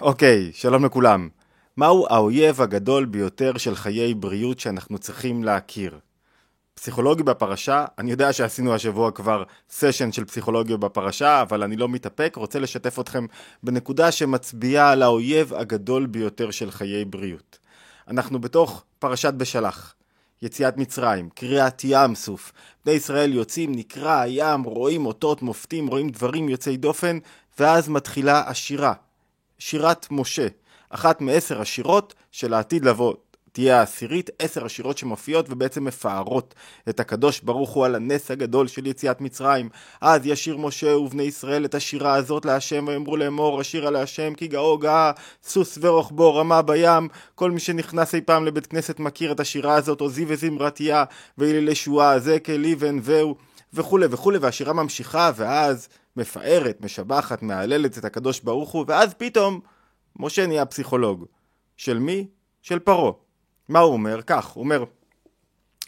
אוקיי, שלום לכולם. מהו האויב הגדול ביותר של חיי בריאות שאנחנו צריכים להכיר? פסיכולוגיה בפרשה, אני יודע שעשינו השבוע כבר סשן של פסיכולוגיה בפרשה, אבל אני לא מתאפק, רוצה לשתף אתכם בנקודה שמצביעה על האויב הגדול ביותר של חיי בריאות. אנחנו בתוך פרשת בשלח, יציאת מצרים, קריעת ים סוף. בני ישראל יוצאים, נקרע הים, רואים אותות, מופתים, רואים דברים יוצאי דופן, ואז מתחילה השירה, שירת משה, אחת מעשר השירות של העתיד לבוא תהיה העשירית, עשר השירות שמופיעות ובעצם מפארות את הקדוש ברוך הוא על הנס הגדול של יציאת מצרים. אז ישיר משה ובני ישראל את השירה הזאת להשם ויאמרו לאמור השירה להשם כי גאו גאה סוס ורוחבו רמה בים כל מי שנכנס אי פעם לבית כנסת מכיר את השירה הזאת עוזי וזמרתיה ואלילי שועה זה כלי ונבהו וכולי וכולי והשירה ממשיכה ואז מפארת, משבחת, מהללת את הקדוש ברוך הוא ואז פתאום משה נהיה פסיכולוג. של מי? של פרעה. מה הוא אומר? כך, הוא אומר,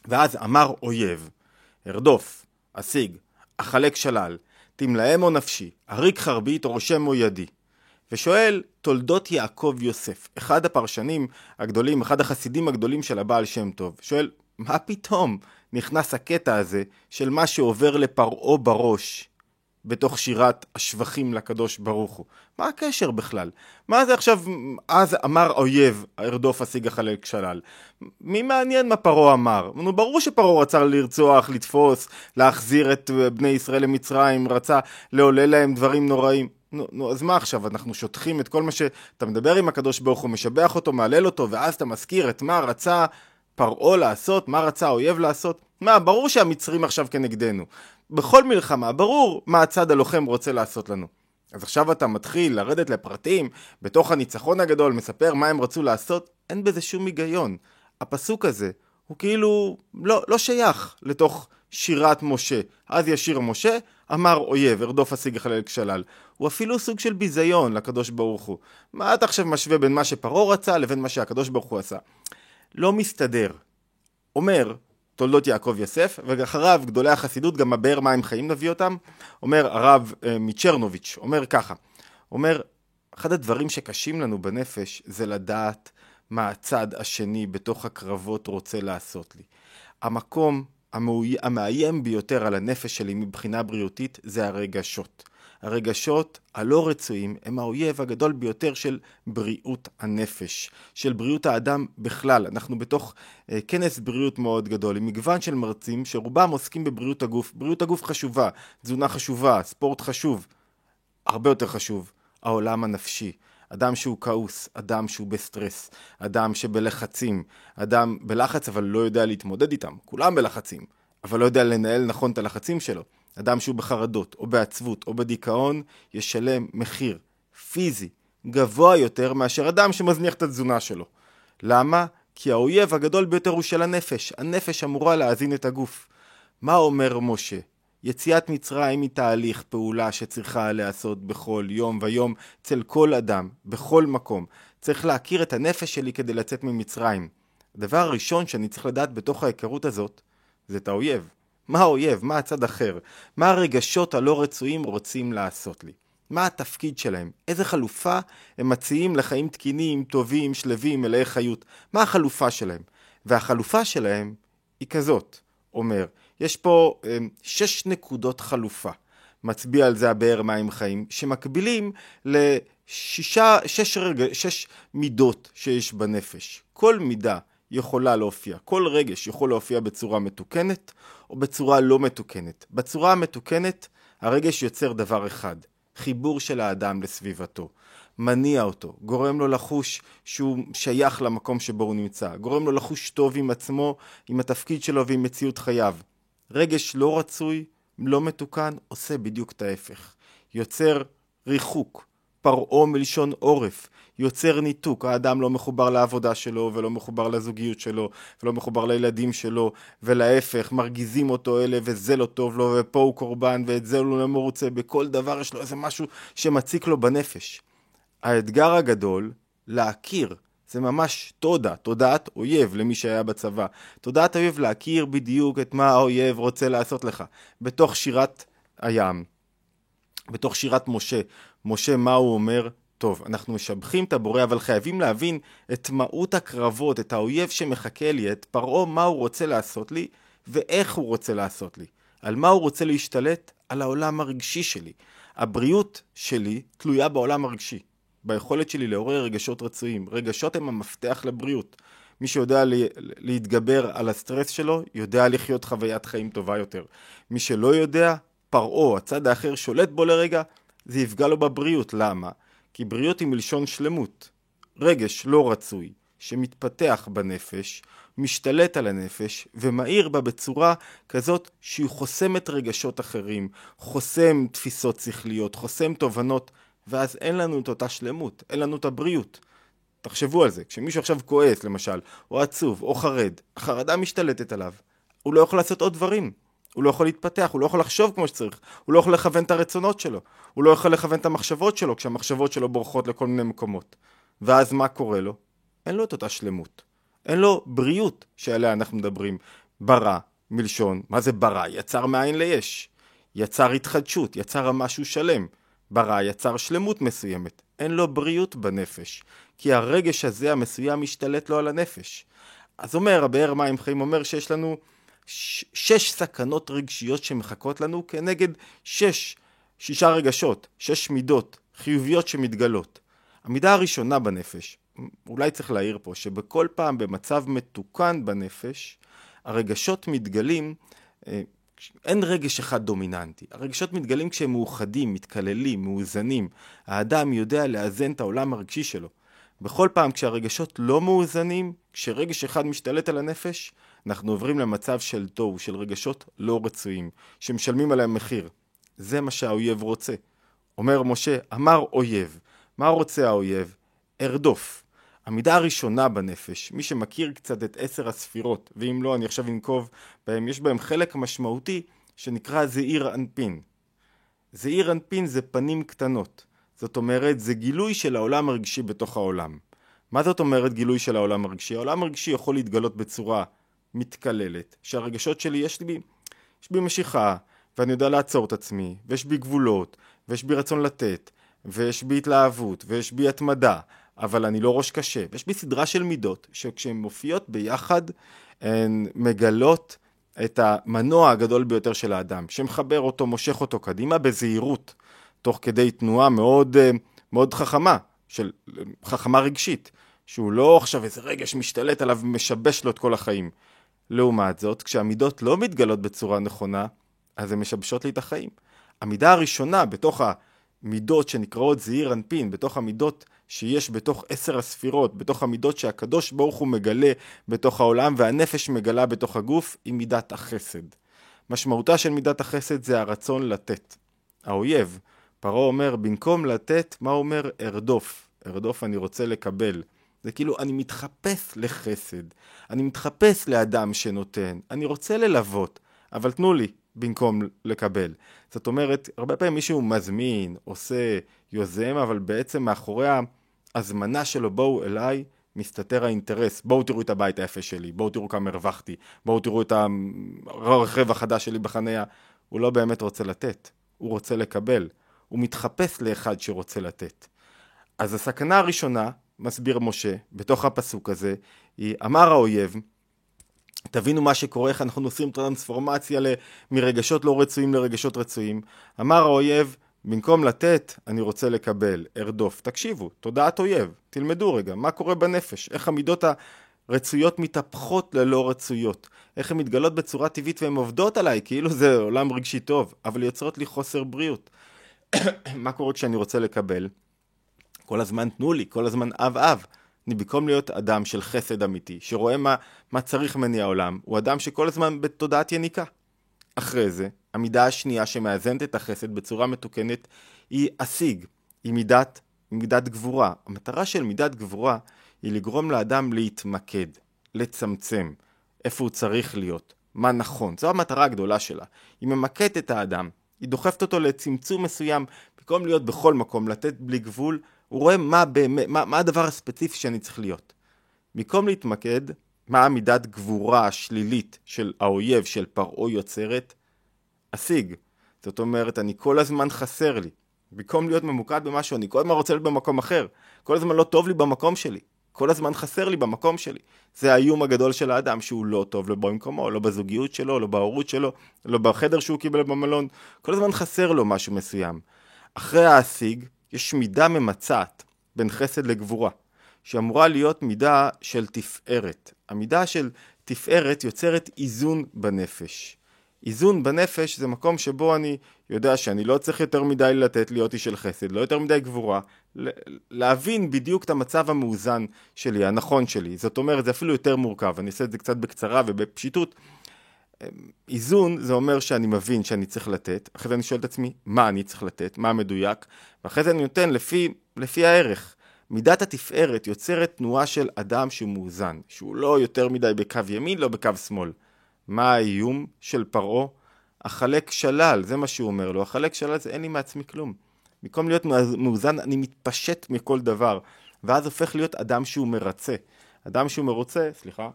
ואז אמר אויב, ארדוף, אשיג, אחלק שלל, תמלאמו נפשי, אריק חרבית רושמו ידי. ושואל תולדות יעקב יוסף, אחד הפרשנים הגדולים, אחד החסידים הגדולים של הבעל שם טוב, שואל, מה פתאום נכנס הקטע הזה של מה שעובר לפרעה בראש בתוך שירת השבחים לקדוש ברוך הוא. מה הקשר בכלל? מה זה עכשיו, אז אמר אויב, ארדוף אשיג החלק שלל. מי מעניין מה פרעה אמר? נו, ברור שפרעה רצה לרצוח, לתפוס, להחזיר את בני ישראל למצרים, רצה לעולל להם דברים נוראים. נו, נו, אז מה עכשיו, אנחנו שוטחים את כל מה שאתה מדבר עם הקדוש ברוך הוא, משבח אותו, מהלל אותו, ואז אתה מזכיר את מה רצה פרעה לעשות, מה רצה האויב לעשות? מה, ברור שהמצרים עכשיו כנגדנו. בכל מלחמה, ברור מה הצד הלוחם רוצה לעשות לנו. אז עכשיו אתה מתחיל לרדת לפרטים, בתוך הניצחון הגדול, מספר מה הם רצו לעשות, אין בזה שום היגיון. הפסוק הזה הוא כאילו לא, לא שייך לתוך שירת משה. אז ישיר משה, אמר אויב, ארדוף אשיג יחלל כשלל. הוא אפילו סוג של ביזיון לקדוש ברוך הוא. מה אתה עכשיו משווה בין מה שפרעה רצה לבין מה שהקדוש ברוך הוא עשה? לא מסתדר. אומר תולדות יעקב יוסף, ואחריו גדולי החסידות, גם הבאר מים חיים נביא אותם, אומר הרב אה, מצ'רנוביץ', אומר ככה, אומר, אחד הדברים שקשים לנו בנפש זה לדעת מה הצד השני בתוך הקרבות רוצה לעשות לי. המקום המאיים ביותר על הנפש שלי מבחינה בריאותית זה הרגשות. הרגשות הלא רצויים הם האויב הגדול ביותר של בריאות הנפש, של בריאות האדם בכלל. אנחנו בתוך uh, כנס בריאות מאוד גדול, עם מגוון של מרצים שרובם עוסקים בבריאות הגוף. בריאות הגוף חשובה, תזונה חשובה, ספורט חשוב. הרבה יותר חשוב, העולם הנפשי. אדם שהוא כעוס, אדם שהוא בסטרס, אדם שבלחצים, אדם בלחץ אבל לא יודע להתמודד איתם. כולם בלחצים, אבל לא יודע לנהל נכון את הלחצים שלו. אדם שהוא בחרדות, או בעצבות, או בדיכאון, ישלם מחיר פיזי גבוה יותר מאשר אדם שמזניח את התזונה שלו. למה? כי האויב הגדול ביותר הוא של הנפש. הנפש אמורה להזין את הגוף. מה אומר משה? יציאת מצרים היא תהליך פעולה שצריכה להיעשות בכל יום ויום אצל כל אדם, בכל מקום. צריך להכיר את הנפש שלי כדי לצאת ממצרים. הדבר הראשון שאני צריך לדעת בתוך ההיכרות הזאת, זה את האויב. מה האויב? מה הצד אחר? מה הרגשות הלא רצויים רוצים לעשות לי? מה התפקיד שלהם? איזה חלופה הם מציעים לחיים תקינים, טובים, שלווים, מלאי חיות? מה החלופה שלהם? והחלופה שלהם היא כזאת, אומר, יש פה אה, שש נקודות חלופה, מצביע על זה הבאר מים חיים, שמקבילים לשישה, שש, רגע, שש מידות שיש בנפש. כל מידה יכולה להופיע, כל רגש יכול להופיע בצורה מתוקנת או בצורה לא מתוקנת. בצורה המתוקנת הרגש יוצר דבר אחד, חיבור של האדם לסביבתו. מניע אותו, גורם לו לחוש שהוא שייך למקום שבו הוא נמצא, גורם לו לחוש טוב עם עצמו, עם התפקיד שלו ועם מציאות חייו. רגש לא רצוי, לא מתוקן, עושה בדיוק את ההפך. יוצר ריחוק, פרעה מלשון עורף, יוצר ניתוק, האדם לא מחובר לעבודה שלו ולא מחובר לזוגיות שלו ולא מחובר לילדים שלו ולהפך, מרגיזים אותו אלה וזה לא טוב לו ופה הוא קורבן ואת זה הוא לא מרוצה, בכל דבר יש לו איזה משהו שמציק לו בנפש. האתגר הגדול, להכיר, זה ממש תודה, תודעת אויב למי שהיה בצבא. תודעת אויב להכיר בדיוק את מה האויב רוצה לעשות לך. בתוך שירת הים, בתוך שירת משה, משה מה הוא אומר? טוב, אנחנו משבחים את הבורא, אבל חייבים להבין את מהות הקרבות, את האויב שמחכה לי, את פרעה, מה הוא רוצה לעשות לי, ואיך הוא רוצה לעשות לי. על מה הוא רוצה להשתלט? על העולם הרגשי שלי. הבריאות שלי תלויה בעולם הרגשי, ביכולת שלי לעורר רגשות רצויים. רגשות הם המפתח לבריאות. מי שיודע להתגבר על הסטרס שלו, יודע לחיות חוויית חיים טובה יותר. מי שלא יודע, פרעה, הצד האחר שולט בו לרגע, זה יפגע לו בבריאות. למה? כי בריאות היא מלשון שלמות. רגש לא רצוי, שמתפתח בנפש, משתלט על הנפש ומאיר בה בצורה כזאת שהיא חוסמת רגשות אחרים, חוסם תפיסות שכליות, חוסם תובנות, ואז אין לנו את אותה שלמות, אין לנו את הבריאות. תחשבו על זה, כשמישהו עכשיו כועס למשל, או עצוב, או חרד, החרדה משתלטת עליו. הוא לא יכול לעשות עוד דברים. הוא לא יכול להתפתח, הוא לא יכול לחשוב כמו שצריך, הוא לא יכול לכוון את הרצונות שלו, הוא לא יכול לכוון את המחשבות שלו כשהמחשבות שלו בורחות לכל מיני מקומות. ואז מה קורה לו? אין לו את אותה שלמות. אין לו בריאות שעליה אנחנו מדברים. ברא, מלשון, מה זה ברא? יצר מאין ליש. יצר התחדשות, יצר משהו שלם. ברא יצר שלמות מסוימת. אין לו בריאות בנפש. כי הרגש הזה המסוים משתלט לו על הנפש. אז אומר הבאר מים חיים אומר שיש לנו שש סכנות רגשיות שמחכות לנו כנגד שש, שישה רגשות, שש מידות חיוביות שמתגלות. המידה הראשונה בנפש, אולי צריך להעיר פה, שבכל פעם במצב מתוקן בנפש, הרגשות מתגלים, אה, אין רגש אחד דומיננטי. הרגשות מתגלים כשהם מאוחדים, מתקללים, מאוזנים. האדם יודע לאזן את העולם הרגשי שלו. בכל פעם כשהרגשות לא מאוזנים, כשרגש אחד משתלט על הנפש, אנחנו עוברים למצב של תוהו, של רגשות לא רצויים, שמשלמים עליהם מחיר. זה מה שהאויב רוצה. אומר משה, אמר אויב. מה רוצה האויב? ארדוף. המידה הראשונה בנפש, מי שמכיר קצת את עשר הספירות, ואם לא אני עכשיו אנקוב בהם, יש בהם חלק משמעותי שנקרא זעיר אנפין. זעיר אנפין זה פנים קטנות. זאת אומרת, זה גילוי של העולם הרגשי בתוך העולם. מה זאת אומרת גילוי של העולם הרגשי? העולם הרגשי יכול להתגלות בצורה מתקללת, שהרגשות שלי, יש לי, יש בי משיכה, ואני יודע לעצור את עצמי, ויש בי גבולות, ויש בי רצון לתת, ויש בי התלהבות, ויש בי התמדה, אבל אני לא ראש קשה, ויש בי סדרה של מידות, שכשהן מופיעות ביחד, הן מגלות את המנוע הגדול ביותר של האדם, שמחבר אותו, מושך אותו קדימה בזהירות, תוך כדי תנועה מאוד, מאוד חכמה, של חכמה רגשית, שהוא לא עכשיו איזה רגש משתלט עליו ומשבש לו את כל החיים. לעומת זאת, כשהמידות לא מתגלות בצורה נכונה, אז הן משבשות לי את החיים. המידה הראשונה בתוך המידות שנקראות זעיר אנפין, בתוך המידות שיש בתוך עשר הספירות, בתוך המידות שהקדוש ברוך הוא מגלה בתוך העולם והנפש מגלה בתוך הגוף, היא מידת החסד. משמעותה של מידת החסד זה הרצון לתת. האויב, פרעה אומר, במקום לתת, מה אומר? ארדוף. ארדוף אני רוצה לקבל. זה כאילו, אני מתחפש לחסד, אני מתחפש לאדם שנותן, אני רוצה ללוות, אבל תנו לי במקום לקבל. זאת אומרת, הרבה פעמים מישהו מזמין, עושה, יוזם, אבל בעצם מאחורי ההזמנה שלו, בואו אליי, מסתתר האינטרס, בואו תראו את הבית היפה שלי, בואו תראו כמה הרווחתי, בואו תראו את הרכב החדש שלי בחניה. הוא לא באמת רוצה לתת, הוא רוצה לקבל. הוא מתחפש לאחד שרוצה לתת. אז הסכנה הראשונה מסביר משה, בתוך הפסוק הזה, היא אמר האויב, תבינו מה שקורה, איך אנחנו עושים טרנספורמציה מרגשות לא רצויים לרגשות רצויים. אמר האויב, במקום לתת, אני רוצה לקבל, ארדוף. תקשיבו, תודעת אויב, תלמדו רגע, מה קורה בנפש, איך המידות הרצויות מתהפכות ללא רצויות, איך הן מתגלות בצורה טבעית והן עובדות עליי, כאילו זה עולם רגשי טוב, אבל יוצרות לי חוסר בריאות. מה קורה כשאני רוצה לקבל? כל הזמן תנו לי, כל הזמן אב אב. אני במקום להיות אדם של חסד אמיתי, שרואה מה, מה צריך ממני העולם, הוא אדם שכל הזמן בתודעת יניקה. אחרי זה, המידה השנייה שמאזנת את החסד בצורה מתוקנת היא אשיג, היא מידת, מידת גבורה. המטרה של מידת גבורה היא לגרום לאדם להתמקד, לצמצם, איפה הוא צריך להיות, מה נכון. זו המטרה הגדולה שלה. היא ממקדת את האדם, היא דוחפת אותו לצמצום מסוים, במקום להיות בכל מקום, לתת בלי גבול, הוא רואה מה, באמת, מה, מה הדבר הספציפי שאני צריך להיות. במקום להתמקד, מה המידת גבורה השלילית של האויב, של פרעה יוצרת? אשיג. זאת אומרת, אני כל הזמן חסר לי. במקום להיות ממוקד במשהו, אני כל הזמן רוצה להיות במקום אחר. כל הזמן לא טוב לי במקום שלי. כל הזמן חסר לי במקום שלי. זה האיום הגדול של האדם, שהוא לא טוב לו במקומו, לא בזוגיות שלו, לא בהורות שלו, לא בחדר שהוא קיבל במלון. כל הזמן חסר לו משהו מסוים. אחרי ההשיג, יש מידה ממצעת בין חסד לגבורה, שאמורה להיות מידה של תפארת. המידה של תפארת יוצרת איזון בנפש. איזון בנפש זה מקום שבו אני יודע שאני לא צריך יותר מדי לתת להיות איש של חסד, לא יותר מדי גבורה, להבין בדיוק את המצב המאוזן שלי, הנכון שלי. זאת אומרת, זה אפילו יותר מורכב, אני אעשה את זה קצת בקצרה ובפשיטות. איזון זה אומר שאני מבין שאני צריך לתת, אחרי זה אני שואל את עצמי מה אני צריך לתת, מה המדויק, ואחרי זה אני נותן לפי, לפי הערך. מידת התפארת יוצרת תנועה של אדם שהוא מאוזן, שהוא לא יותר מדי בקו ימין, לא בקו שמאל. מה האיום של פרעה? החלק שלל, זה מה שהוא אומר לו, החלק שלל זה אין לי מעצמי כלום. במקום להיות מאוזן, אני מתפשט מכל דבר, ואז הופך להיות אדם שהוא מרצה. אדם שהוא מרוצה, סליחה,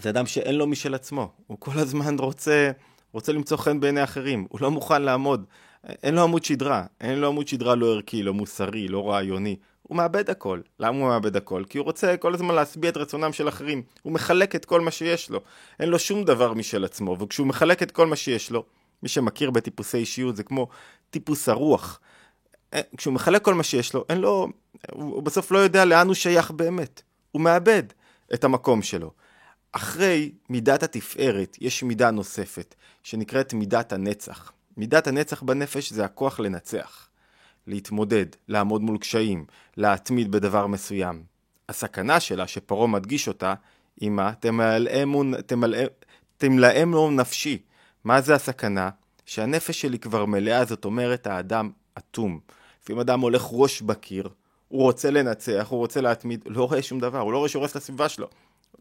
זה אדם שאין לו משל עצמו, הוא כל הזמן רוצה, רוצה למצוא חן בעיני אחרים, הוא לא מוכן לעמוד, אין לו עמוד שדרה, אין לו עמוד שדרה לא ערכי, לא מוסרי, לא רעיוני, הוא מאבד הכל. למה הוא מאבד הכל? כי הוא רוצה כל הזמן להשביע את רצונם של אחרים. הוא מחלק את כל מה שיש לו. אין לו שום דבר משל עצמו, וכשהוא מחלק את כל מה שיש לו, מי שמכיר בטיפוסי אישיות זה כמו טיפוס הרוח. אה, כשהוא מחלק כל מה שיש לו, אין לו... הוא בסוף לא יודע לאן הוא שייך באמת. הוא מאבד את המקום שלו. אחרי מידת התפארת יש מידה נוספת, שנקראת מידת הנצח. מידת הנצח בנפש זה הכוח לנצח. להתמודד, לעמוד מול קשיים, להתמיד בדבר מסוים. הסכנה שלה, שפרעה מדגיש אותה, היא מה? תמלאם לו נפשי. מה זה הסכנה? שהנפש שלי כבר מלאה, זאת אומרת, האדם אטום. לפעמים אדם הולך ראש בקיר, הוא רוצה לנצח, הוא רוצה להתמיד, לא רואה שום דבר, הוא לא רואה שהורס את הסביבה שלו.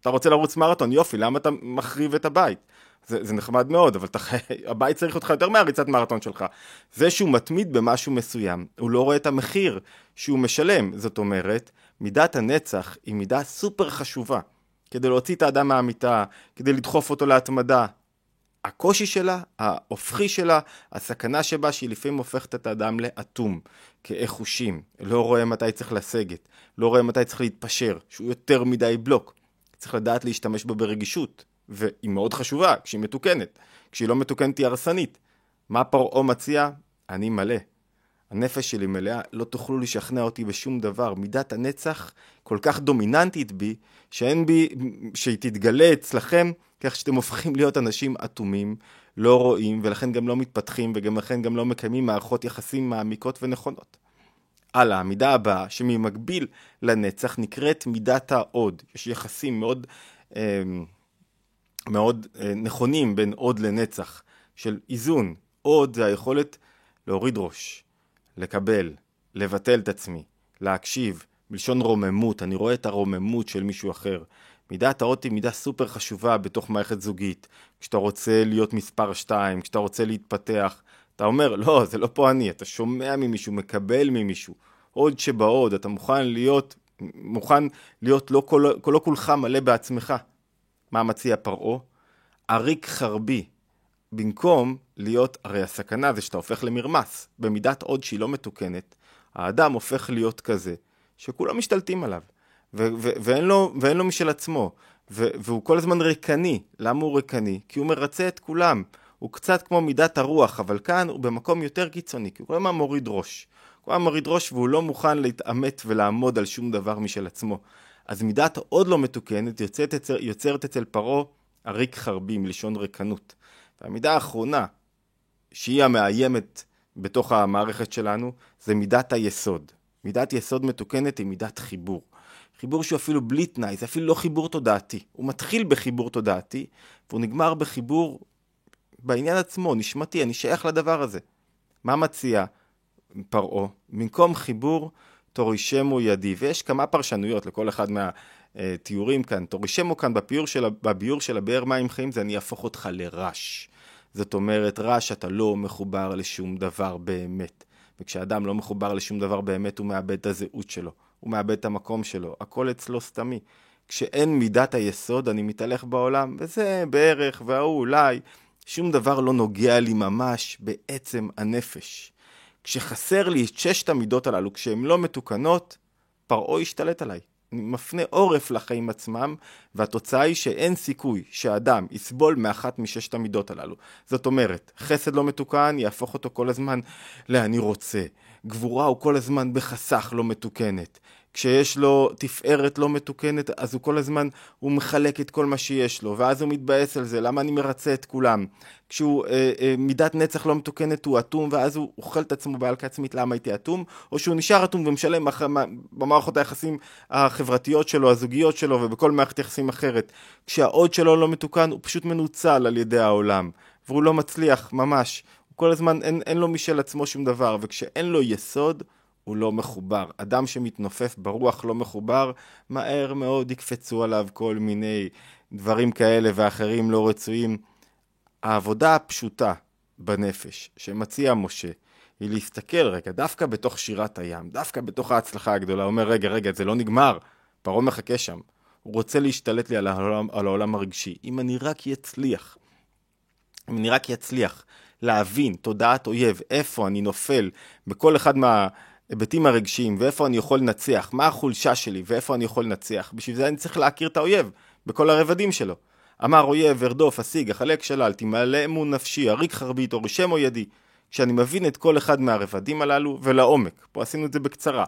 אתה רוצה לרוץ מרתון, יופי, למה אתה מחריב את הבית? זה, זה נחמד מאוד, אבל אתה, הבית צריך אותך יותר מהריצת מרתון שלך. זה שהוא מתמיד במשהו מסוים, הוא לא רואה את המחיר שהוא משלם. זאת אומרת, מידת הנצח היא מידה סופר חשובה. כדי להוציא את האדם מהמיטה, כדי לדחוף אותו להתמדה. הקושי שלה, ההופכי שלה, הסכנה שבה שהיא לפעמים הופכת את האדם לאטום, כאי חושים, לא רואה מתי צריך לסגת, לא רואה מתי צריך להתפשר, שהוא יותר מדי בלוק. צריך לדעת להשתמש בה ברגישות, והיא מאוד חשובה כשהיא מתוקנת. כשהיא לא מתוקנת היא הרסנית. מה פרעה מציע? אני מלא. הנפש שלי מלאה, לא תוכלו לשכנע אותי בשום דבר. מידת הנצח כל כך דומיננטית בי, שאין בי, שהיא תתגלה אצלכם, כך שאתם הופכים להיות אנשים אטומים, לא רואים, ולכן גם לא מתפתחים, וגם לכן גם לא מקיימים מערכות יחסים מעמיקות ונכונות. הלאה, המידה הבאה, שממקביל לנצח, נקראת מידת ההוד. יש יחסים מאוד... אה, מאוד אה, נכונים בין עוד לנצח, של איזון. עוד זה היכולת להוריד ראש, לקבל, לבטל את עצמי, להקשיב, בלשון רוממות, אני רואה את הרוממות של מישהו אחר. מידת האות היא מידה סופר חשובה בתוך מערכת זוגית. כשאתה רוצה להיות מספר 2, כשאתה רוצה להתפתח, אתה אומר, לא, זה לא פה אני, אתה שומע ממישהו, מקבל ממישהו. עוד שבעוד, אתה מוכן להיות, מוכן להיות לא, כל, לא כולך מלא בעצמך. מה מציע פרעה? עריק חרבי. במקום להיות, הרי הסכנה זה שאתה הופך למרמס. במידת עוד שהיא לא מתוקנת, האדם הופך להיות כזה, שכולם משתלטים עליו. ו- ו- ואין, לו, ואין לו משל עצמו. ו- והוא כל הזמן ריקני. למה הוא ריקני? כי הוא מרצה את כולם. הוא קצת כמו מידת הרוח, אבל כאן הוא במקום יותר קיצוני, כי הוא כל הזמן מוריד ראש. הוא כל הזמן מוריד ראש והוא לא מוכן להתעמת ולעמוד על שום דבר משל עצמו. אז מידת עוד לא מתוקנת יוצרת אצל, יוצרת אצל פרעה עריק חרבי מלשון ריקנות. והמידה האחרונה, שהיא המאיימת בתוך המערכת שלנו, זה מידת היסוד. מידת יסוד מתוקנת היא מידת חיבור. חיבור שהוא אפילו בלי תנאי, זה אפילו לא חיבור תודעתי. הוא מתחיל בחיבור תודעתי, והוא נגמר בחיבור בעניין עצמו, נשמתי, אני שייך לדבר הזה. מה מציע פרעה? במקום חיבור, תורישמו ידי. ויש כמה פרשנויות לכל אחד מהתיאורים כאן. תורישמו כאן בביור של, בביור של הבאר מים חיים זה אני אהפוך אותך לרש. זאת אומרת, רש אתה לא מחובר לשום דבר באמת. וכשאדם לא מחובר לשום דבר באמת, הוא מאבד את הזהות שלו, הוא מאבד את המקום שלו, הכל אצלו סתמי. כשאין מידת היסוד, אני מתהלך בעולם, וזה בערך, וההוא אולי, שום דבר לא נוגע לי ממש בעצם הנפש. כשחסר לי את ששת המידות הללו, כשהן לא מתוקנות, פרעה ישתלט עליי. אני מפנה עורף לחיים עצמם, והתוצאה היא שאין סיכוי שאדם יסבול מאחת מששת המידות הללו. זאת אומרת, חסד לא מתוקן יהפוך אותו כל הזמן ל"אני רוצה". גבורה הוא כל הזמן בחסך לא מתוקנת. כשיש לו תפארת לא מתוקנת, אז הוא כל הזמן, הוא מחלק את כל מה שיש לו, ואז הוא מתבאס על זה, למה אני מרצה את כולם? כשהוא אה, אה, מידת נצח לא מתוקנת הוא אטום, ואז הוא אוכל את עצמו בהלקה עצמית למה הייתי אטום, או שהוא נשאר אטום ומשלם אח... במערכות היחסים החברתיות שלו, הזוגיות שלו, ובכל מערכת יחסים אחרת. כשהעוד שלו לא מתוקן, הוא פשוט מנוצל על ידי העולם, והוא לא מצליח, ממש. כל הזמן, אין, אין לו משל עצמו שום דבר, וכשאין לו יסוד, הוא לא מחובר. אדם שמתנופף ברוח לא מחובר, מהר מאוד יקפצו עליו כל מיני דברים כאלה ואחרים לא רצויים. העבודה הפשוטה בנפש שמציע משה היא להסתכל רגע, דווקא בתוך שירת הים, דווקא בתוך ההצלחה הגדולה, אומר רגע, רגע, זה לא נגמר, פרעה מחכה שם. הוא רוצה להשתלט לי על העולם, על העולם הרגשי. אם אני רק אצליח, אם אני רק אצליח להבין תודעת אויב, איפה אני נופל בכל אחד מה... ההיבטים הרגשיים, ואיפה אני יכול לנצח, מה החולשה שלי, ואיפה אני יכול לנצח. בשביל זה אני צריך להכיר את האויב, בכל הרבדים שלו. אמר אויב, ארדוף, אשיג, אחלק שלל, תמלא אמון נפשי, אריק חרבית, אורישם או ידי. כשאני מבין את כל אחד מהרבדים הללו, ולעומק, פה עשינו את זה בקצרה,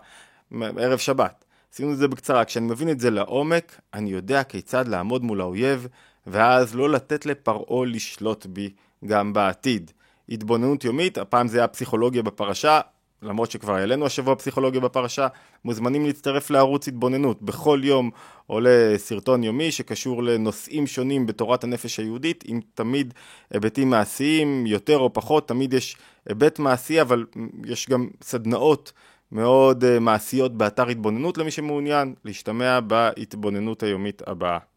ערב שבת, עשינו את זה בקצרה, כשאני מבין את זה לעומק, אני יודע כיצד לעמוד מול האויב, ואז לא לתת לפרעה לשלוט בי גם בעתיד. התבוננות יומית, הפעם זה היה פסיכולוגיה בפרשה, למרות שכבר העלינו השבוע פסיכולוגיה בפרשה, מוזמנים להצטרף לערוץ התבוננות. בכל יום עולה סרטון יומי שקשור לנושאים שונים בתורת הנפש היהודית, עם תמיד היבטים מעשיים, יותר או פחות, תמיד יש היבט מעשי, אבל יש גם סדנאות מאוד אה, מעשיות באתר התבוננות למי שמעוניין להשתמע בהתבוננות היומית הבאה.